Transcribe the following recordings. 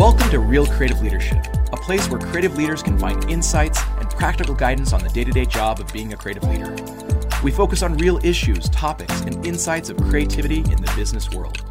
Welcome to Real Creative Leadership, a place where creative leaders can find insights and practical guidance on the day to day job of being a creative leader. We focus on real issues, topics, and insights of creativity in the business world.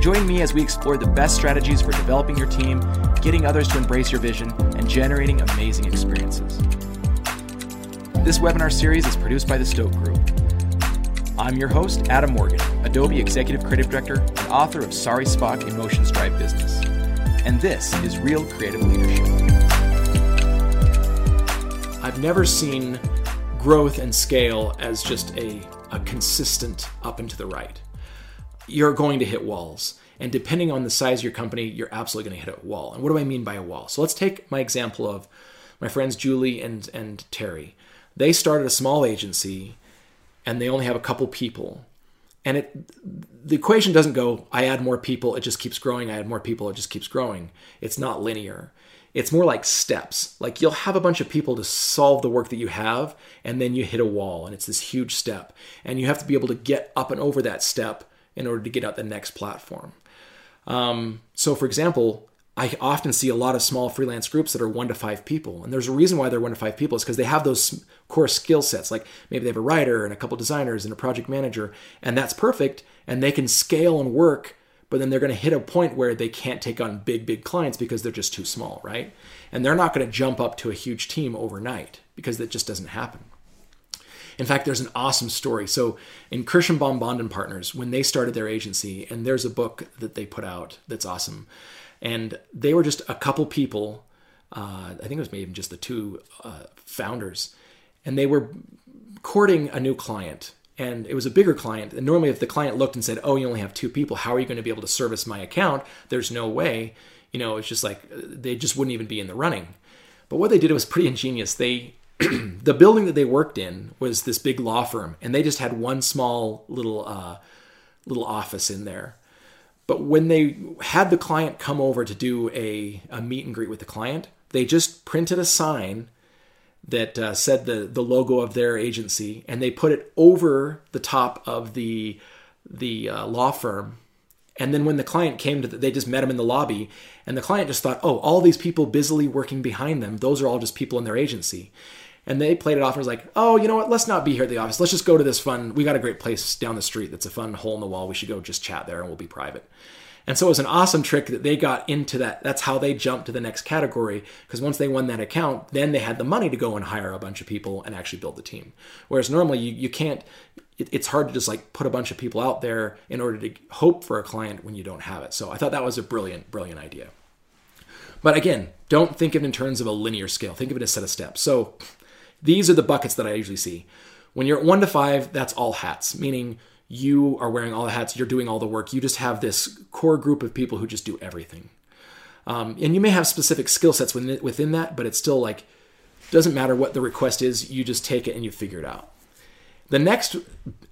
Join me as we explore the best strategies for developing your team, getting others to embrace your vision, and generating amazing experiences. This webinar series is produced by the Stoke Group. I'm your host, Adam Morgan, Adobe Executive Creative Director and author of Sorry Spock Emotions Drive Business. And this is Real Creative Leadership. I've never seen growth and scale as just a, a consistent up and to the right. You're going to hit walls. And depending on the size of your company, you're absolutely going to hit a wall. And what do I mean by a wall? So let's take my example of my friends Julie and, and Terry. They started a small agency and they only have a couple people and it the equation doesn't go i add more people it just keeps growing i add more people it just keeps growing. It's not linear. It's more like steps. Like you'll have a bunch of people to solve the work that you have and then you hit a wall and it's this huge step. And you have to be able to get up and over that step in order to get out the next platform. Um, so for example I often see a lot of small freelance groups that are one to five people. And there's a reason why they're one to five people is because they have those core skill sets. Like maybe they have a writer and a couple designers and a project manager, and that's perfect. And they can scale and work, but then they're going to hit a point where they can't take on big, big clients because they're just too small, right? And they're not going to jump up to a huge team overnight because that just doesn't happen. In fact, there's an awesome story. So in Kirshenbaum Bond and Partners, when they started their agency, and there's a book that they put out that's awesome and they were just a couple people. Uh, I think it was maybe just the two uh, founders, and they were courting a new client. And it was a bigger client. And normally, if the client looked and said, "Oh, you only have two people. How are you going to be able to service my account?" There's no way. You know, it's just like they just wouldn't even be in the running. But what they did was pretty ingenious. They the building that they worked in was this big law firm, and they just had one small little uh, little office in there. But when they had the client come over to do a, a meet and greet with the client, they just printed a sign that uh, said the, the logo of their agency and they put it over the top of the, the uh, law firm. And then when the client came to, the, they just met him in the lobby, and the client just thought, oh, all these people busily working behind them, those are all just people in their agency. And they played it off and was like, oh, you know what? Let's not be here at the office. Let's just go to this fun. We got a great place down the street that's a fun hole in the wall. We should go just chat there and we'll be private. And so it was an awesome trick that they got into that. That's how they jumped to the next category. Because once they won that account, then they had the money to go and hire a bunch of people and actually build the team. Whereas normally you, you can't, it, it's hard to just like put a bunch of people out there in order to hope for a client when you don't have it. So I thought that was a brilliant, brilliant idea. But again, don't think of it in terms of a linear scale. Think of it as a set of steps. So these are the buckets that I usually see. When you're at one to five, that's all hats, meaning you are wearing all the hats, you're doing all the work. You just have this core group of people who just do everything. Um, and you may have specific skill sets within, within that, but it's still like, doesn't matter what the request is, you just take it and you figure it out. The next,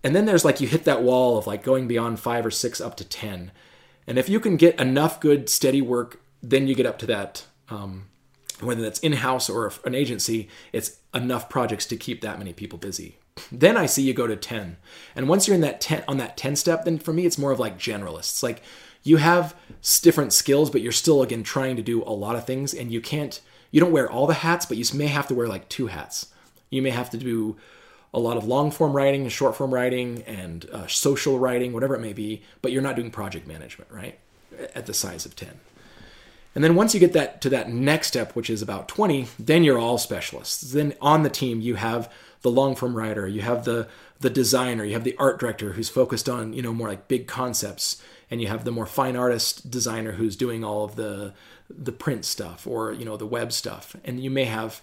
and then there's like you hit that wall of like going beyond five or six up to 10. And if you can get enough good, steady work, then you get up to that um, whether that's in-house or an agency it's enough projects to keep that many people busy. Then i see you go to 10 and once you're in that 10 on that 10 step then for me it's more of like generalists. Like you have different skills but you're still again trying to do a lot of things and you can't you don't wear all the hats but you may have to wear like two hats. You may have to do a lot of long form writing and short form writing and uh, social writing whatever it may be but you're not doing project management right? At the size of 10 and then once you get that to that next step, which is about 20, then you're all specialists. Then on the team, you have the long form writer, you have the the designer, you have the art director who's focused on, you know, more like big concepts, and you have the more fine artist designer who's doing all of the the print stuff or, you know, the web stuff. And you may have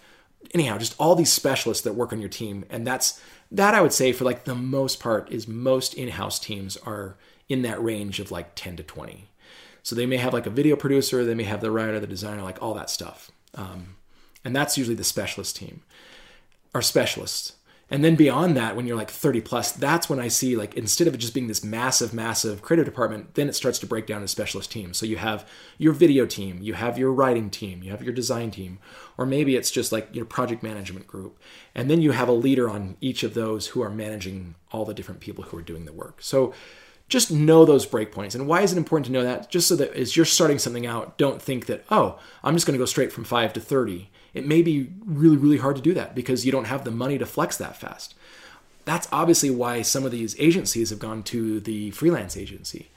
anyhow, just all these specialists that work on your team. And that's that I would say for like the most part is most in-house teams are in that range of like 10 to 20. So they may have like a video producer, they may have the writer, the designer, like all that stuff. Um, and that's usually the specialist team or specialists. And then beyond that, when you're like 30 plus, that's when I see like instead of it just being this massive, massive creative department, then it starts to break down into specialist teams. So you have your video team, you have your writing team, you have your design team, or maybe it's just like your project management group. And then you have a leader on each of those who are managing all the different people who are doing the work. So just know those breakpoints. And why is it important to know that? Just so that as you're starting something out, don't think that, oh, I'm just going to go straight from 5 to 30. It may be really, really hard to do that because you don't have the money to flex that fast. That's obviously why some of these agencies have gone to the freelance agency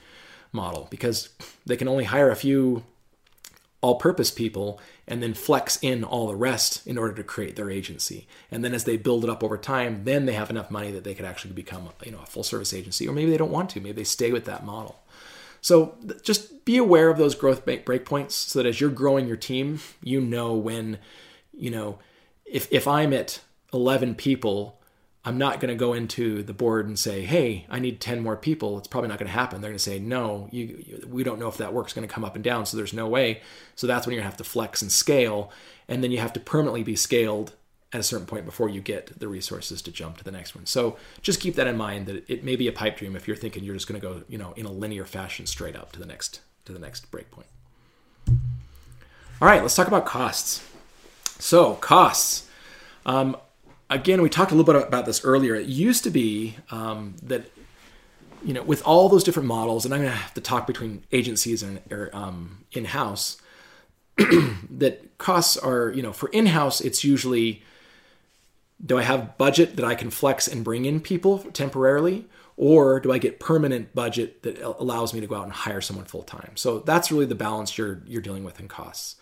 model because they can only hire a few all purpose people and then flex in all the rest in order to create their agency. And then as they build it up over time, then they have enough money that they could actually become you know a full service agency or maybe they don't want to, maybe they stay with that model. So just be aware of those growth breakpoints so that as you're growing your team, you know when you know if if I'm at 11 people I'm not going to go into the board and say, "Hey, I need 10 more people." It's probably not going to happen. They're going to say, "No, you, you, we don't know if that work's going to come up and down, so there's no way." So that's when you're going to have to flex and scale, and then you have to permanently be scaled at a certain point before you get the resources to jump to the next one. So just keep that in mind that it may be a pipe dream if you're thinking you're just going to go, you know, in a linear fashion straight up to the next to the next breakpoint. All right, let's talk about costs. So costs. Um, again, we talked a little bit about this earlier. It used to be um, that you know with all those different models, and I'm going to have to talk between agencies and um, in-house. that costs are you know for in-house, it's usually do I have budget that I can flex and bring in people temporarily, or do I get permanent budget that allows me to go out and hire someone full time? So that's really the balance you're you're dealing with in costs.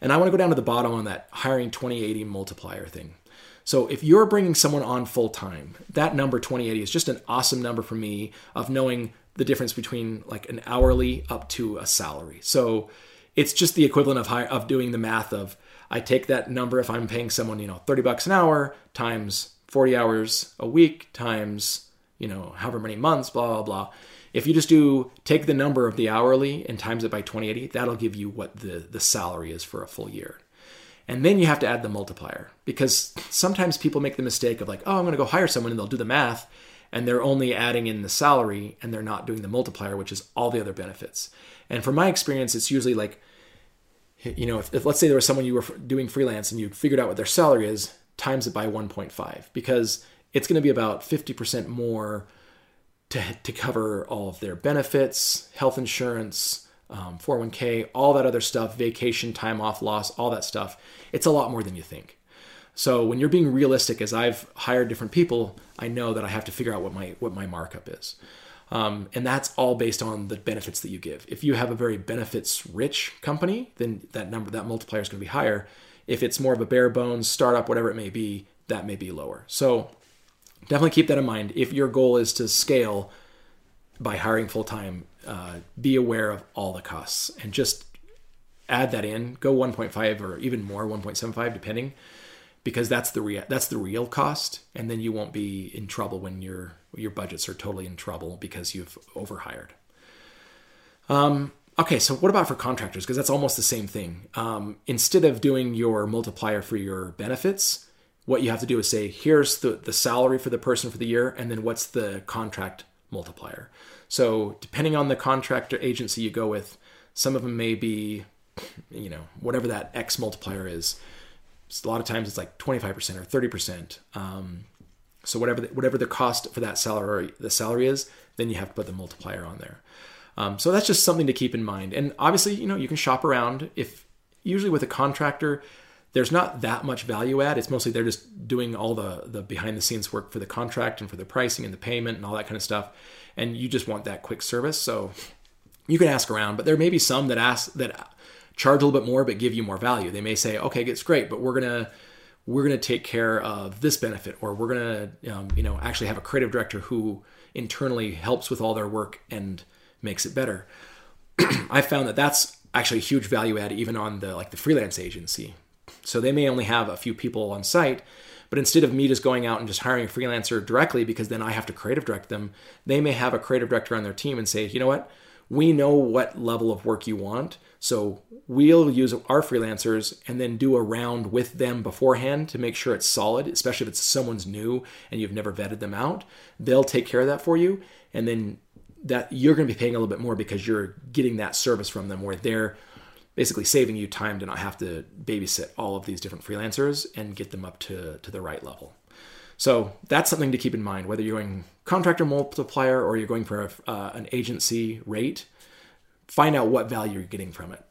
And I want to go down to the bottom on that hiring 2080 multiplier thing. So if you're bringing someone on full time, that number 2080 is just an awesome number for me of knowing the difference between like an hourly up to a salary. So it's just the equivalent of high, of doing the math of I take that number if I'm paying someone, you know, 30 bucks an hour times 40 hours a week times, you know, however many months, blah blah blah. If you just do take the number of the hourly and times it by 2080, that'll give you what the the salary is for a full year. And then you have to add the multiplier because sometimes people make the mistake of like, oh, I'm going to go hire someone and they'll do the math and they're only adding in the salary and they're not doing the multiplier, which is all the other benefits. And from my experience, it's usually like, you know, if, if let's say there was someone you were doing freelance and you figured out what their salary is, times it by 1.5 because it's going to be about 50% more to, to cover all of their benefits, health insurance, um, 401k, all that other stuff, vacation, time off loss, all that stuff. It's a lot more than you think. So when you're being realistic, as I've hired different people, I know that I have to figure out what my what my markup is, um, and that's all based on the benefits that you give. If you have a very benefits rich company, then that number that multiplier is going to be higher. If it's more of a bare bones startup, whatever it may be, that may be lower. So definitely keep that in mind. If your goal is to scale by hiring full time, uh, be aware of all the costs and just add that in. Go 1.5 or even more, 1.75 depending, because that's the real that's the real cost, and then you won't be in trouble when your your budgets are totally in trouble because you've overhired. Um, okay, so what about for contractors? Because that's almost the same thing. Um, instead of doing your multiplier for your benefits, what you have to do is say, here's the, the salary for the person for the year, and then what's the contract multiplier. So depending on the contractor agency you go with, some of them may be, you know, whatever that X multiplier is. A lot of times it's like 25% or 30%. Um, so whatever the, whatever the cost for that salary the salary is, then you have to put the multiplier on there. Um, so that's just something to keep in mind. And obviously, you know, you can shop around. If usually with a contractor, there's not that much value add. It's mostly they're just doing all the the behind the scenes work for the contract and for the pricing and the payment and all that kind of stuff and you just want that quick service. So you can ask around, but there may be some that ask that charge a little bit more but give you more value. They may say, "Okay, it's great, but we're gonna we're gonna take care of this benefit, or we're gonna um, you know actually have a creative director who internally helps with all their work and makes it better." I found that that's actually a huge value add even on the like the freelance agency. So they may only have a few people on site, but instead of me just going out and just hiring a freelancer directly, because then I have to creative direct them, they may have a creative director on their team and say, you know what, we know what level of work you want. So we'll use our freelancers and then do a round with them beforehand to make sure it's solid, especially if it's someone's new and you've never vetted them out. They'll take care of that for you. And then that you're going to be paying a little bit more because you're getting that service from them where they're basically saving you time to not have to babysit all of these different freelancers and get them up to, to the right level. So that's something to keep in mind, whether you're going contractor multiplier or you're going for a, uh, an agency rate, find out what value you're getting from it.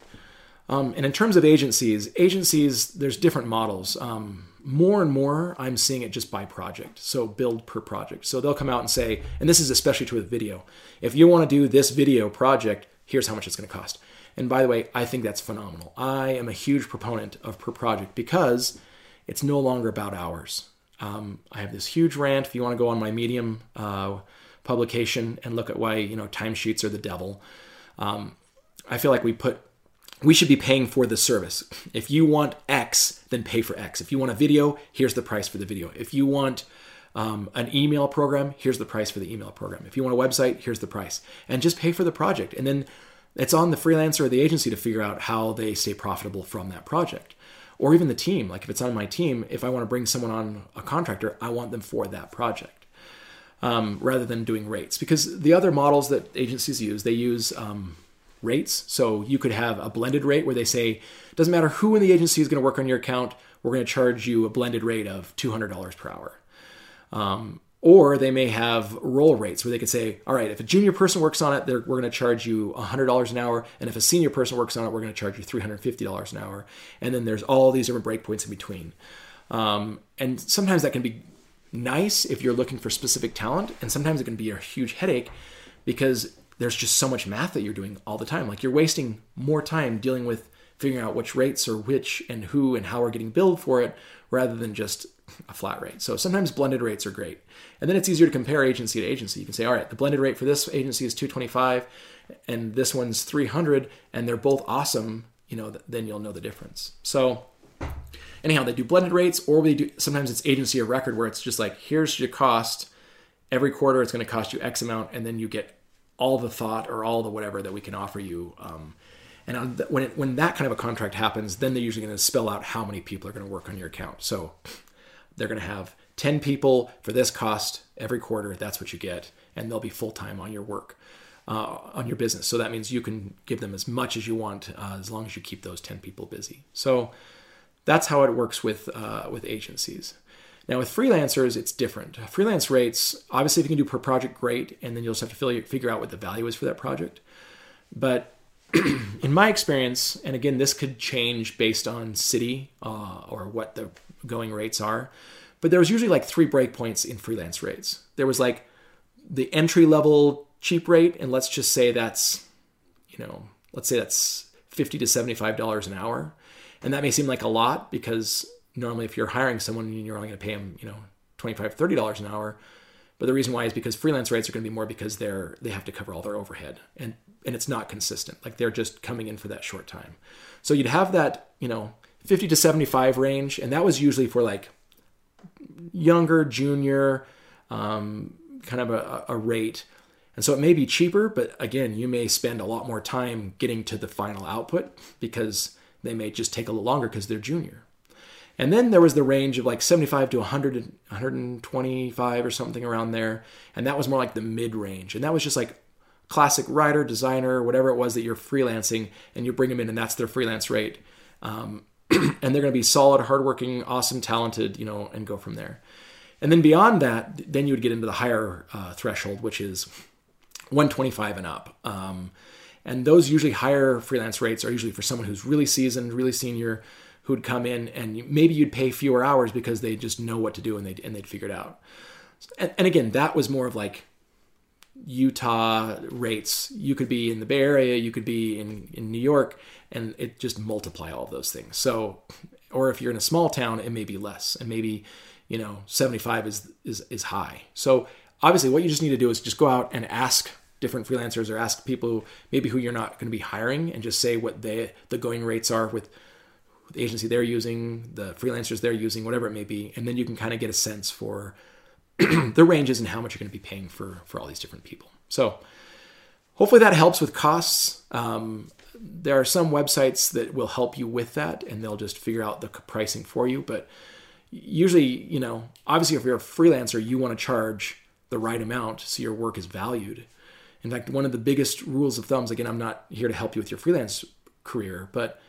Um, and in terms of agencies, agencies, there's different models. Um, more and more, I'm seeing it just by project. So billed per project. So they'll come out and say, and this is especially true with video. If you want to do this video project, here's how much it's going to cost. And by the way, I think that's phenomenal. I am a huge proponent of per project because it's no longer about hours. Um, I have this huge rant. If you want to go on my Medium uh, publication and look at why you know timesheets are the devil, um, I feel like we put we should be paying for the service. If you want X, then pay for X. If you want a video, here's the price for the video. If you want um, an email program, here's the price for the email program. If you want a website, here's the price. And just pay for the project. And then it's on the freelancer or the agency to figure out how they stay profitable from that project. Or even the team. Like if it's on my team, if I want to bring someone on a contractor, I want them for that project. Um, rather than doing rates. Because the other models that agencies use, they use um, rates. So you could have a blended rate where they say, doesn't matter who in the agency is going to work on your account, we're going to charge you a blended rate of $200 per hour. Um, or they may have role rates where they could say, all right, if a junior person works on it, we're going to charge you $100 an hour. And if a senior person works on it, we're going to charge you $350 an hour. And then there's all these different breakpoints in between. Um, and sometimes that can be nice if you're looking for specific talent. And sometimes it can be a huge headache because there's just so much math that you're doing all the time. Like you're wasting more time dealing with figuring out which rates are which and who and how we're getting billed for it rather than just a flat rate. So sometimes blended rates are great. And then it's easier to compare agency to agency. You can say, all right, the blended rate for this agency is 225 and this one's 300 and they're both awesome, you know, then you'll know the difference. So anyhow, they do blended rates or they do sometimes it's agency of record where it's just like here's your cost every quarter it's going to cost you x amount and then you get all the thought or all the whatever that we can offer you. Um, and when it, when that kind of a contract happens, then they're usually going to spell out how many people are going to work on your account. So they're going to have 10 people for this cost every quarter. That's what you get, and they'll be full time on your work, uh, on your business. So that means you can give them as much as you want, uh, as long as you keep those 10 people busy. So that's how it works with uh, with agencies. Now with freelancers, it's different. Freelance rates, obviously, if you can do per project, great, and then you'll just have to figure out what the value is for that project. But in my experience, and again, this could change based on city uh, or what the going rates are, but there was usually like three breakpoints in freelance rates. There was like the entry level cheap rate, and let's just say that's, you know, let's say that's fifty to seventy-five dollars an hour, and that may seem like a lot because normally if you're hiring someone you're only going to pay them you know 25 30 dollars an hour. But the reason why is because freelance rates are going to be more because they're they have to cover all their overhead and and it's not consistent. Like they're just coming in for that short time. So you'd have that you know 50 to 75 range and that was usually for like younger junior um, kind of a, a rate and so it may be cheaper but again you may spend a lot more time getting to the final output because they may just take a little longer because they're junior and then there was the range of like 75 to 100, 125 or something around there. And that was more like the mid range. And that was just like classic writer, designer, whatever it was that you're freelancing, and you bring them in, and that's their freelance rate. Um, and they're going to be solid, hardworking, awesome, talented, you know, and go from there. And then beyond that, then you would get into the higher uh, threshold, which is 125 and up. Um, and those usually higher freelance rates are usually for someone who's really seasoned, really senior, who'd come in and maybe you'd pay fewer hours because they just know what to do and they'd, and they'd figure it out. And, and again, that was more of like Utah rates. You could be in the Bay Area, you could be in, in New York, and it just multiply all those things. So, or if you're in a small town, it may be less, and maybe you know 75 is is is high. So obviously, what you just need to do is just go out and ask different freelancers or ask people maybe who you're not going to be hiring, and just say what they the going rates are with the agency they're using, the freelancers they're using, whatever it may be, and then you can kind of get a sense for the ranges and how much you're going to be paying for for all these different people. So hopefully that helps with costs. Um, there are some websites that will help you with that, and they'll just figure out the pricing for you. But usually, you know, obviously, if you're a freelancer, you want to charge the right amount so your work is valued. In fact, one of the biggest rules of thumbs, again, I'm not here to help you with your freelance career, but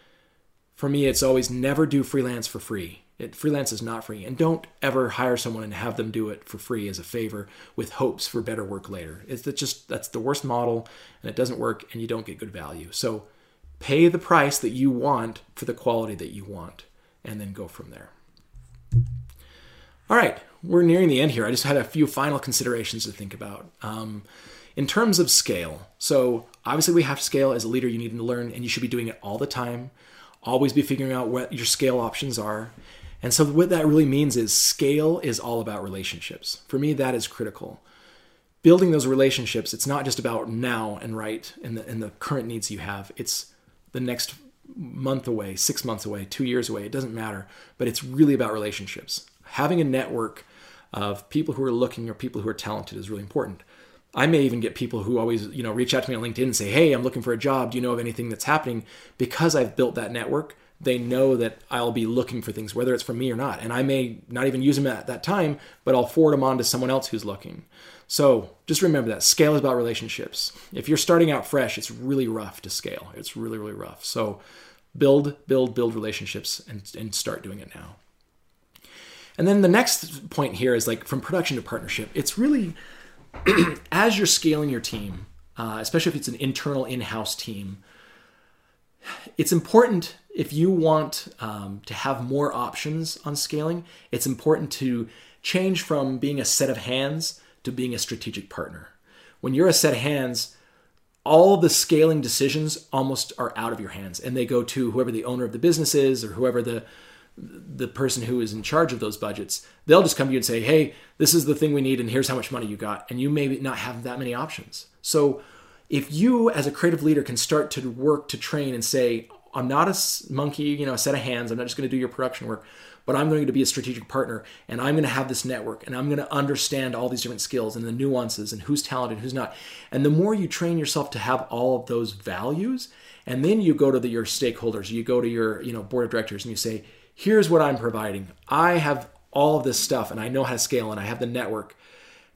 for me, it's always never do freelance for free. It, freelance is not free. And don't ever hire someone and have them do it for free as a favor with hopes for better work later. It's just that's the worst model and it doesn't work and you don't get good value. So pay the price that you want for the quality that you want and then go from there. All right, we're nearing the end here. I just had a few final considerations to think about. Um, in terms of scale, so obviously we have to scale as a leader, you need to learn and you should be doing it all the time. Always be figuring out what your scale options are and so, what that really means is scale is all about relationships. For me, that is critical. Building those relationships, it's not just about now and right and the, and the current needs you have. It's the next month away, six months away, two years away. It doesn't matter. But it's really about relationships. Having a network of people who are looking or people who are talented is really important. I may even get people who always, you know, reach out to me on LinkedIn and say, "Hey, I'm looking for a job. Do you know of anything that's happening?" Because I've built that network they know that I'll be looking for things, whether it's from me or not. And I may not even use them at that time, but I'll forward them on to someone else who's looking. So just remember that scale is about relationships. If you're starting out fresh, it's really rough to scale. It's really, really rough. So build, build, build relationships and, and start doing it now. And then the next point here is like from production to partnership. It's really as you're scaling your team, uh, especially if it's an internal in house team, it's important if you want um, to have more options on scaling, it's important to change from being a set of hands to being a strategic partner. When you're a set of hands, all the scaling decisions almost are out of your hands and they go to whoever the owner of the business is or whoever the the person who is in charge of those budgets they'll just come to you and say hey this is the thing we need and here's how much money you got and you may not have that many options so if you as a creative leader can start to work to train and say I'm not a monkey, you know, a set of hands. I'm not just going to do your production work, but I'm going to be a strategic partner and I'm going to have this network and I'm going to understand all these different skills and the nuances and who's talented, who's not. And the more you train yourself to have all of those values, and then you go to the, your stakeholders, you go to your, you know, board of directors and you say, here's what I'm providing. I have all of this stuff and I know how to scale and I have the network.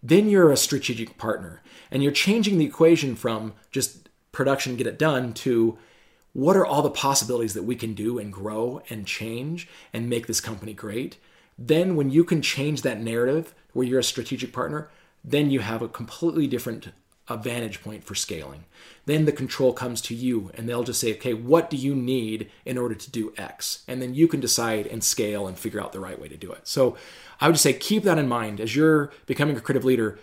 Then you're a strategic partner and you're changing the equation from just production, get it done to what are all the possibilities that we can do and grow and change and make this company great? Then when you can change that narrative where you're a strategic partner then you have a completely different vantage point for scaling. Then the control comes to you and they'll just say okay what do you need in order to do x? And then you can decide and scale and figure out the right way to do it. So i would just say keep that in mind. As you're becoming a creative leader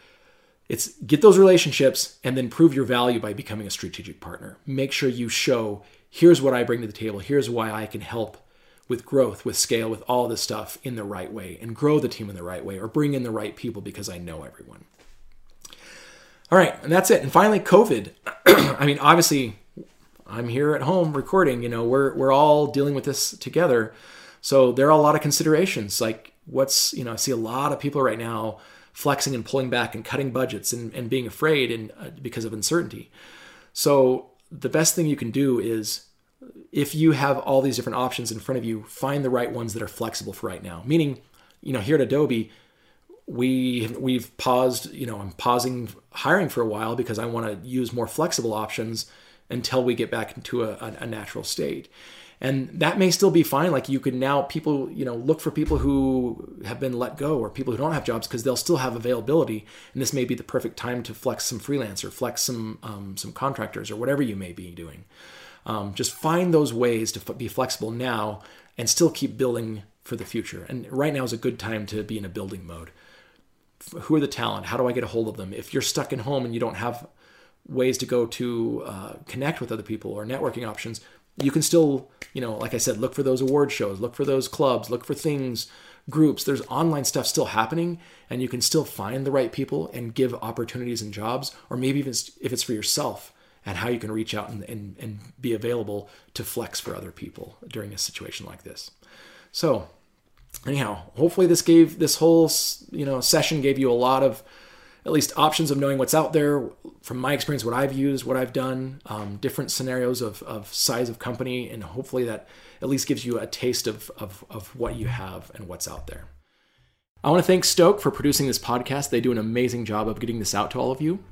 it's get those relationships and then prove your value by becoming a strategic partner. Make sure you show here's what I bring to the table. Here's why I can help with growth, with scale, with all this stuff in the right way and grow the team in the right way or bring in the right people because I know everyone. All right, and that's it. And finally, COVID. I mean, obviously, I'm here at home recording. You know, we're we're all dealing with this together. So there are a lot of considerations. Like, what's you know, I see a lot of people right now flexing and pulling back and cutting budgets and, and being afraid and uh, because of uncertainty. So the best thing you can do is if you have all these different options in front of you, find the right ones that are flexible for right now. Meaning, you know, here at Adobe, we we've paused, you know, I'm pausing hiring for a while because I want to use more flexible options until we get back into a, a natural state and that may still be fine. Like you can now people you know look for people who have been let go or people who don't have jobs because they'll still have availability. And this may be the perfect time to flex some freelancer flex some um, some contractors or whatever you may be doing. Um, just find those ways to f- be flexible now and still keep building for the future. And right now is a good time to be in a building mode. Who are the talent? How do i get a hold of them? If you're stuck in home and you don't have ways to go to uh, connect with other people or networking options you can still, you know, like I said, look for those award shows, look for those clubs, look for things, groups. There's online stuff still happening, and you can still find the right people and give opportunities and jobs, or maybe even if it's for yourself and how you can reach out and, and, and be available to flex for other people during a situation like this. So, anyhow, hopefully this gave this whole you know session gave you a lot of at least options of knowing what's out there from my experience what i've used what i've done um, different scenarios of, of size of company and hopefully that at least gives you a taste of, of, of what you have and what's out there. I want to thank stoke for producing this podcast. They do an amazing job of getting this out to all of you.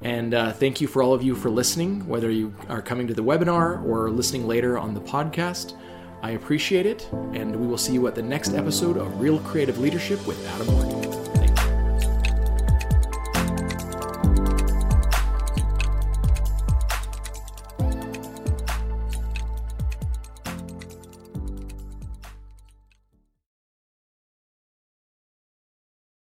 And uh, thank you for all of you for listening whether you are coming to the webinar or listening later on the podcast. I appreciate it, and we will see you at the next episode of Real Creative Leadership with Adam Morgan.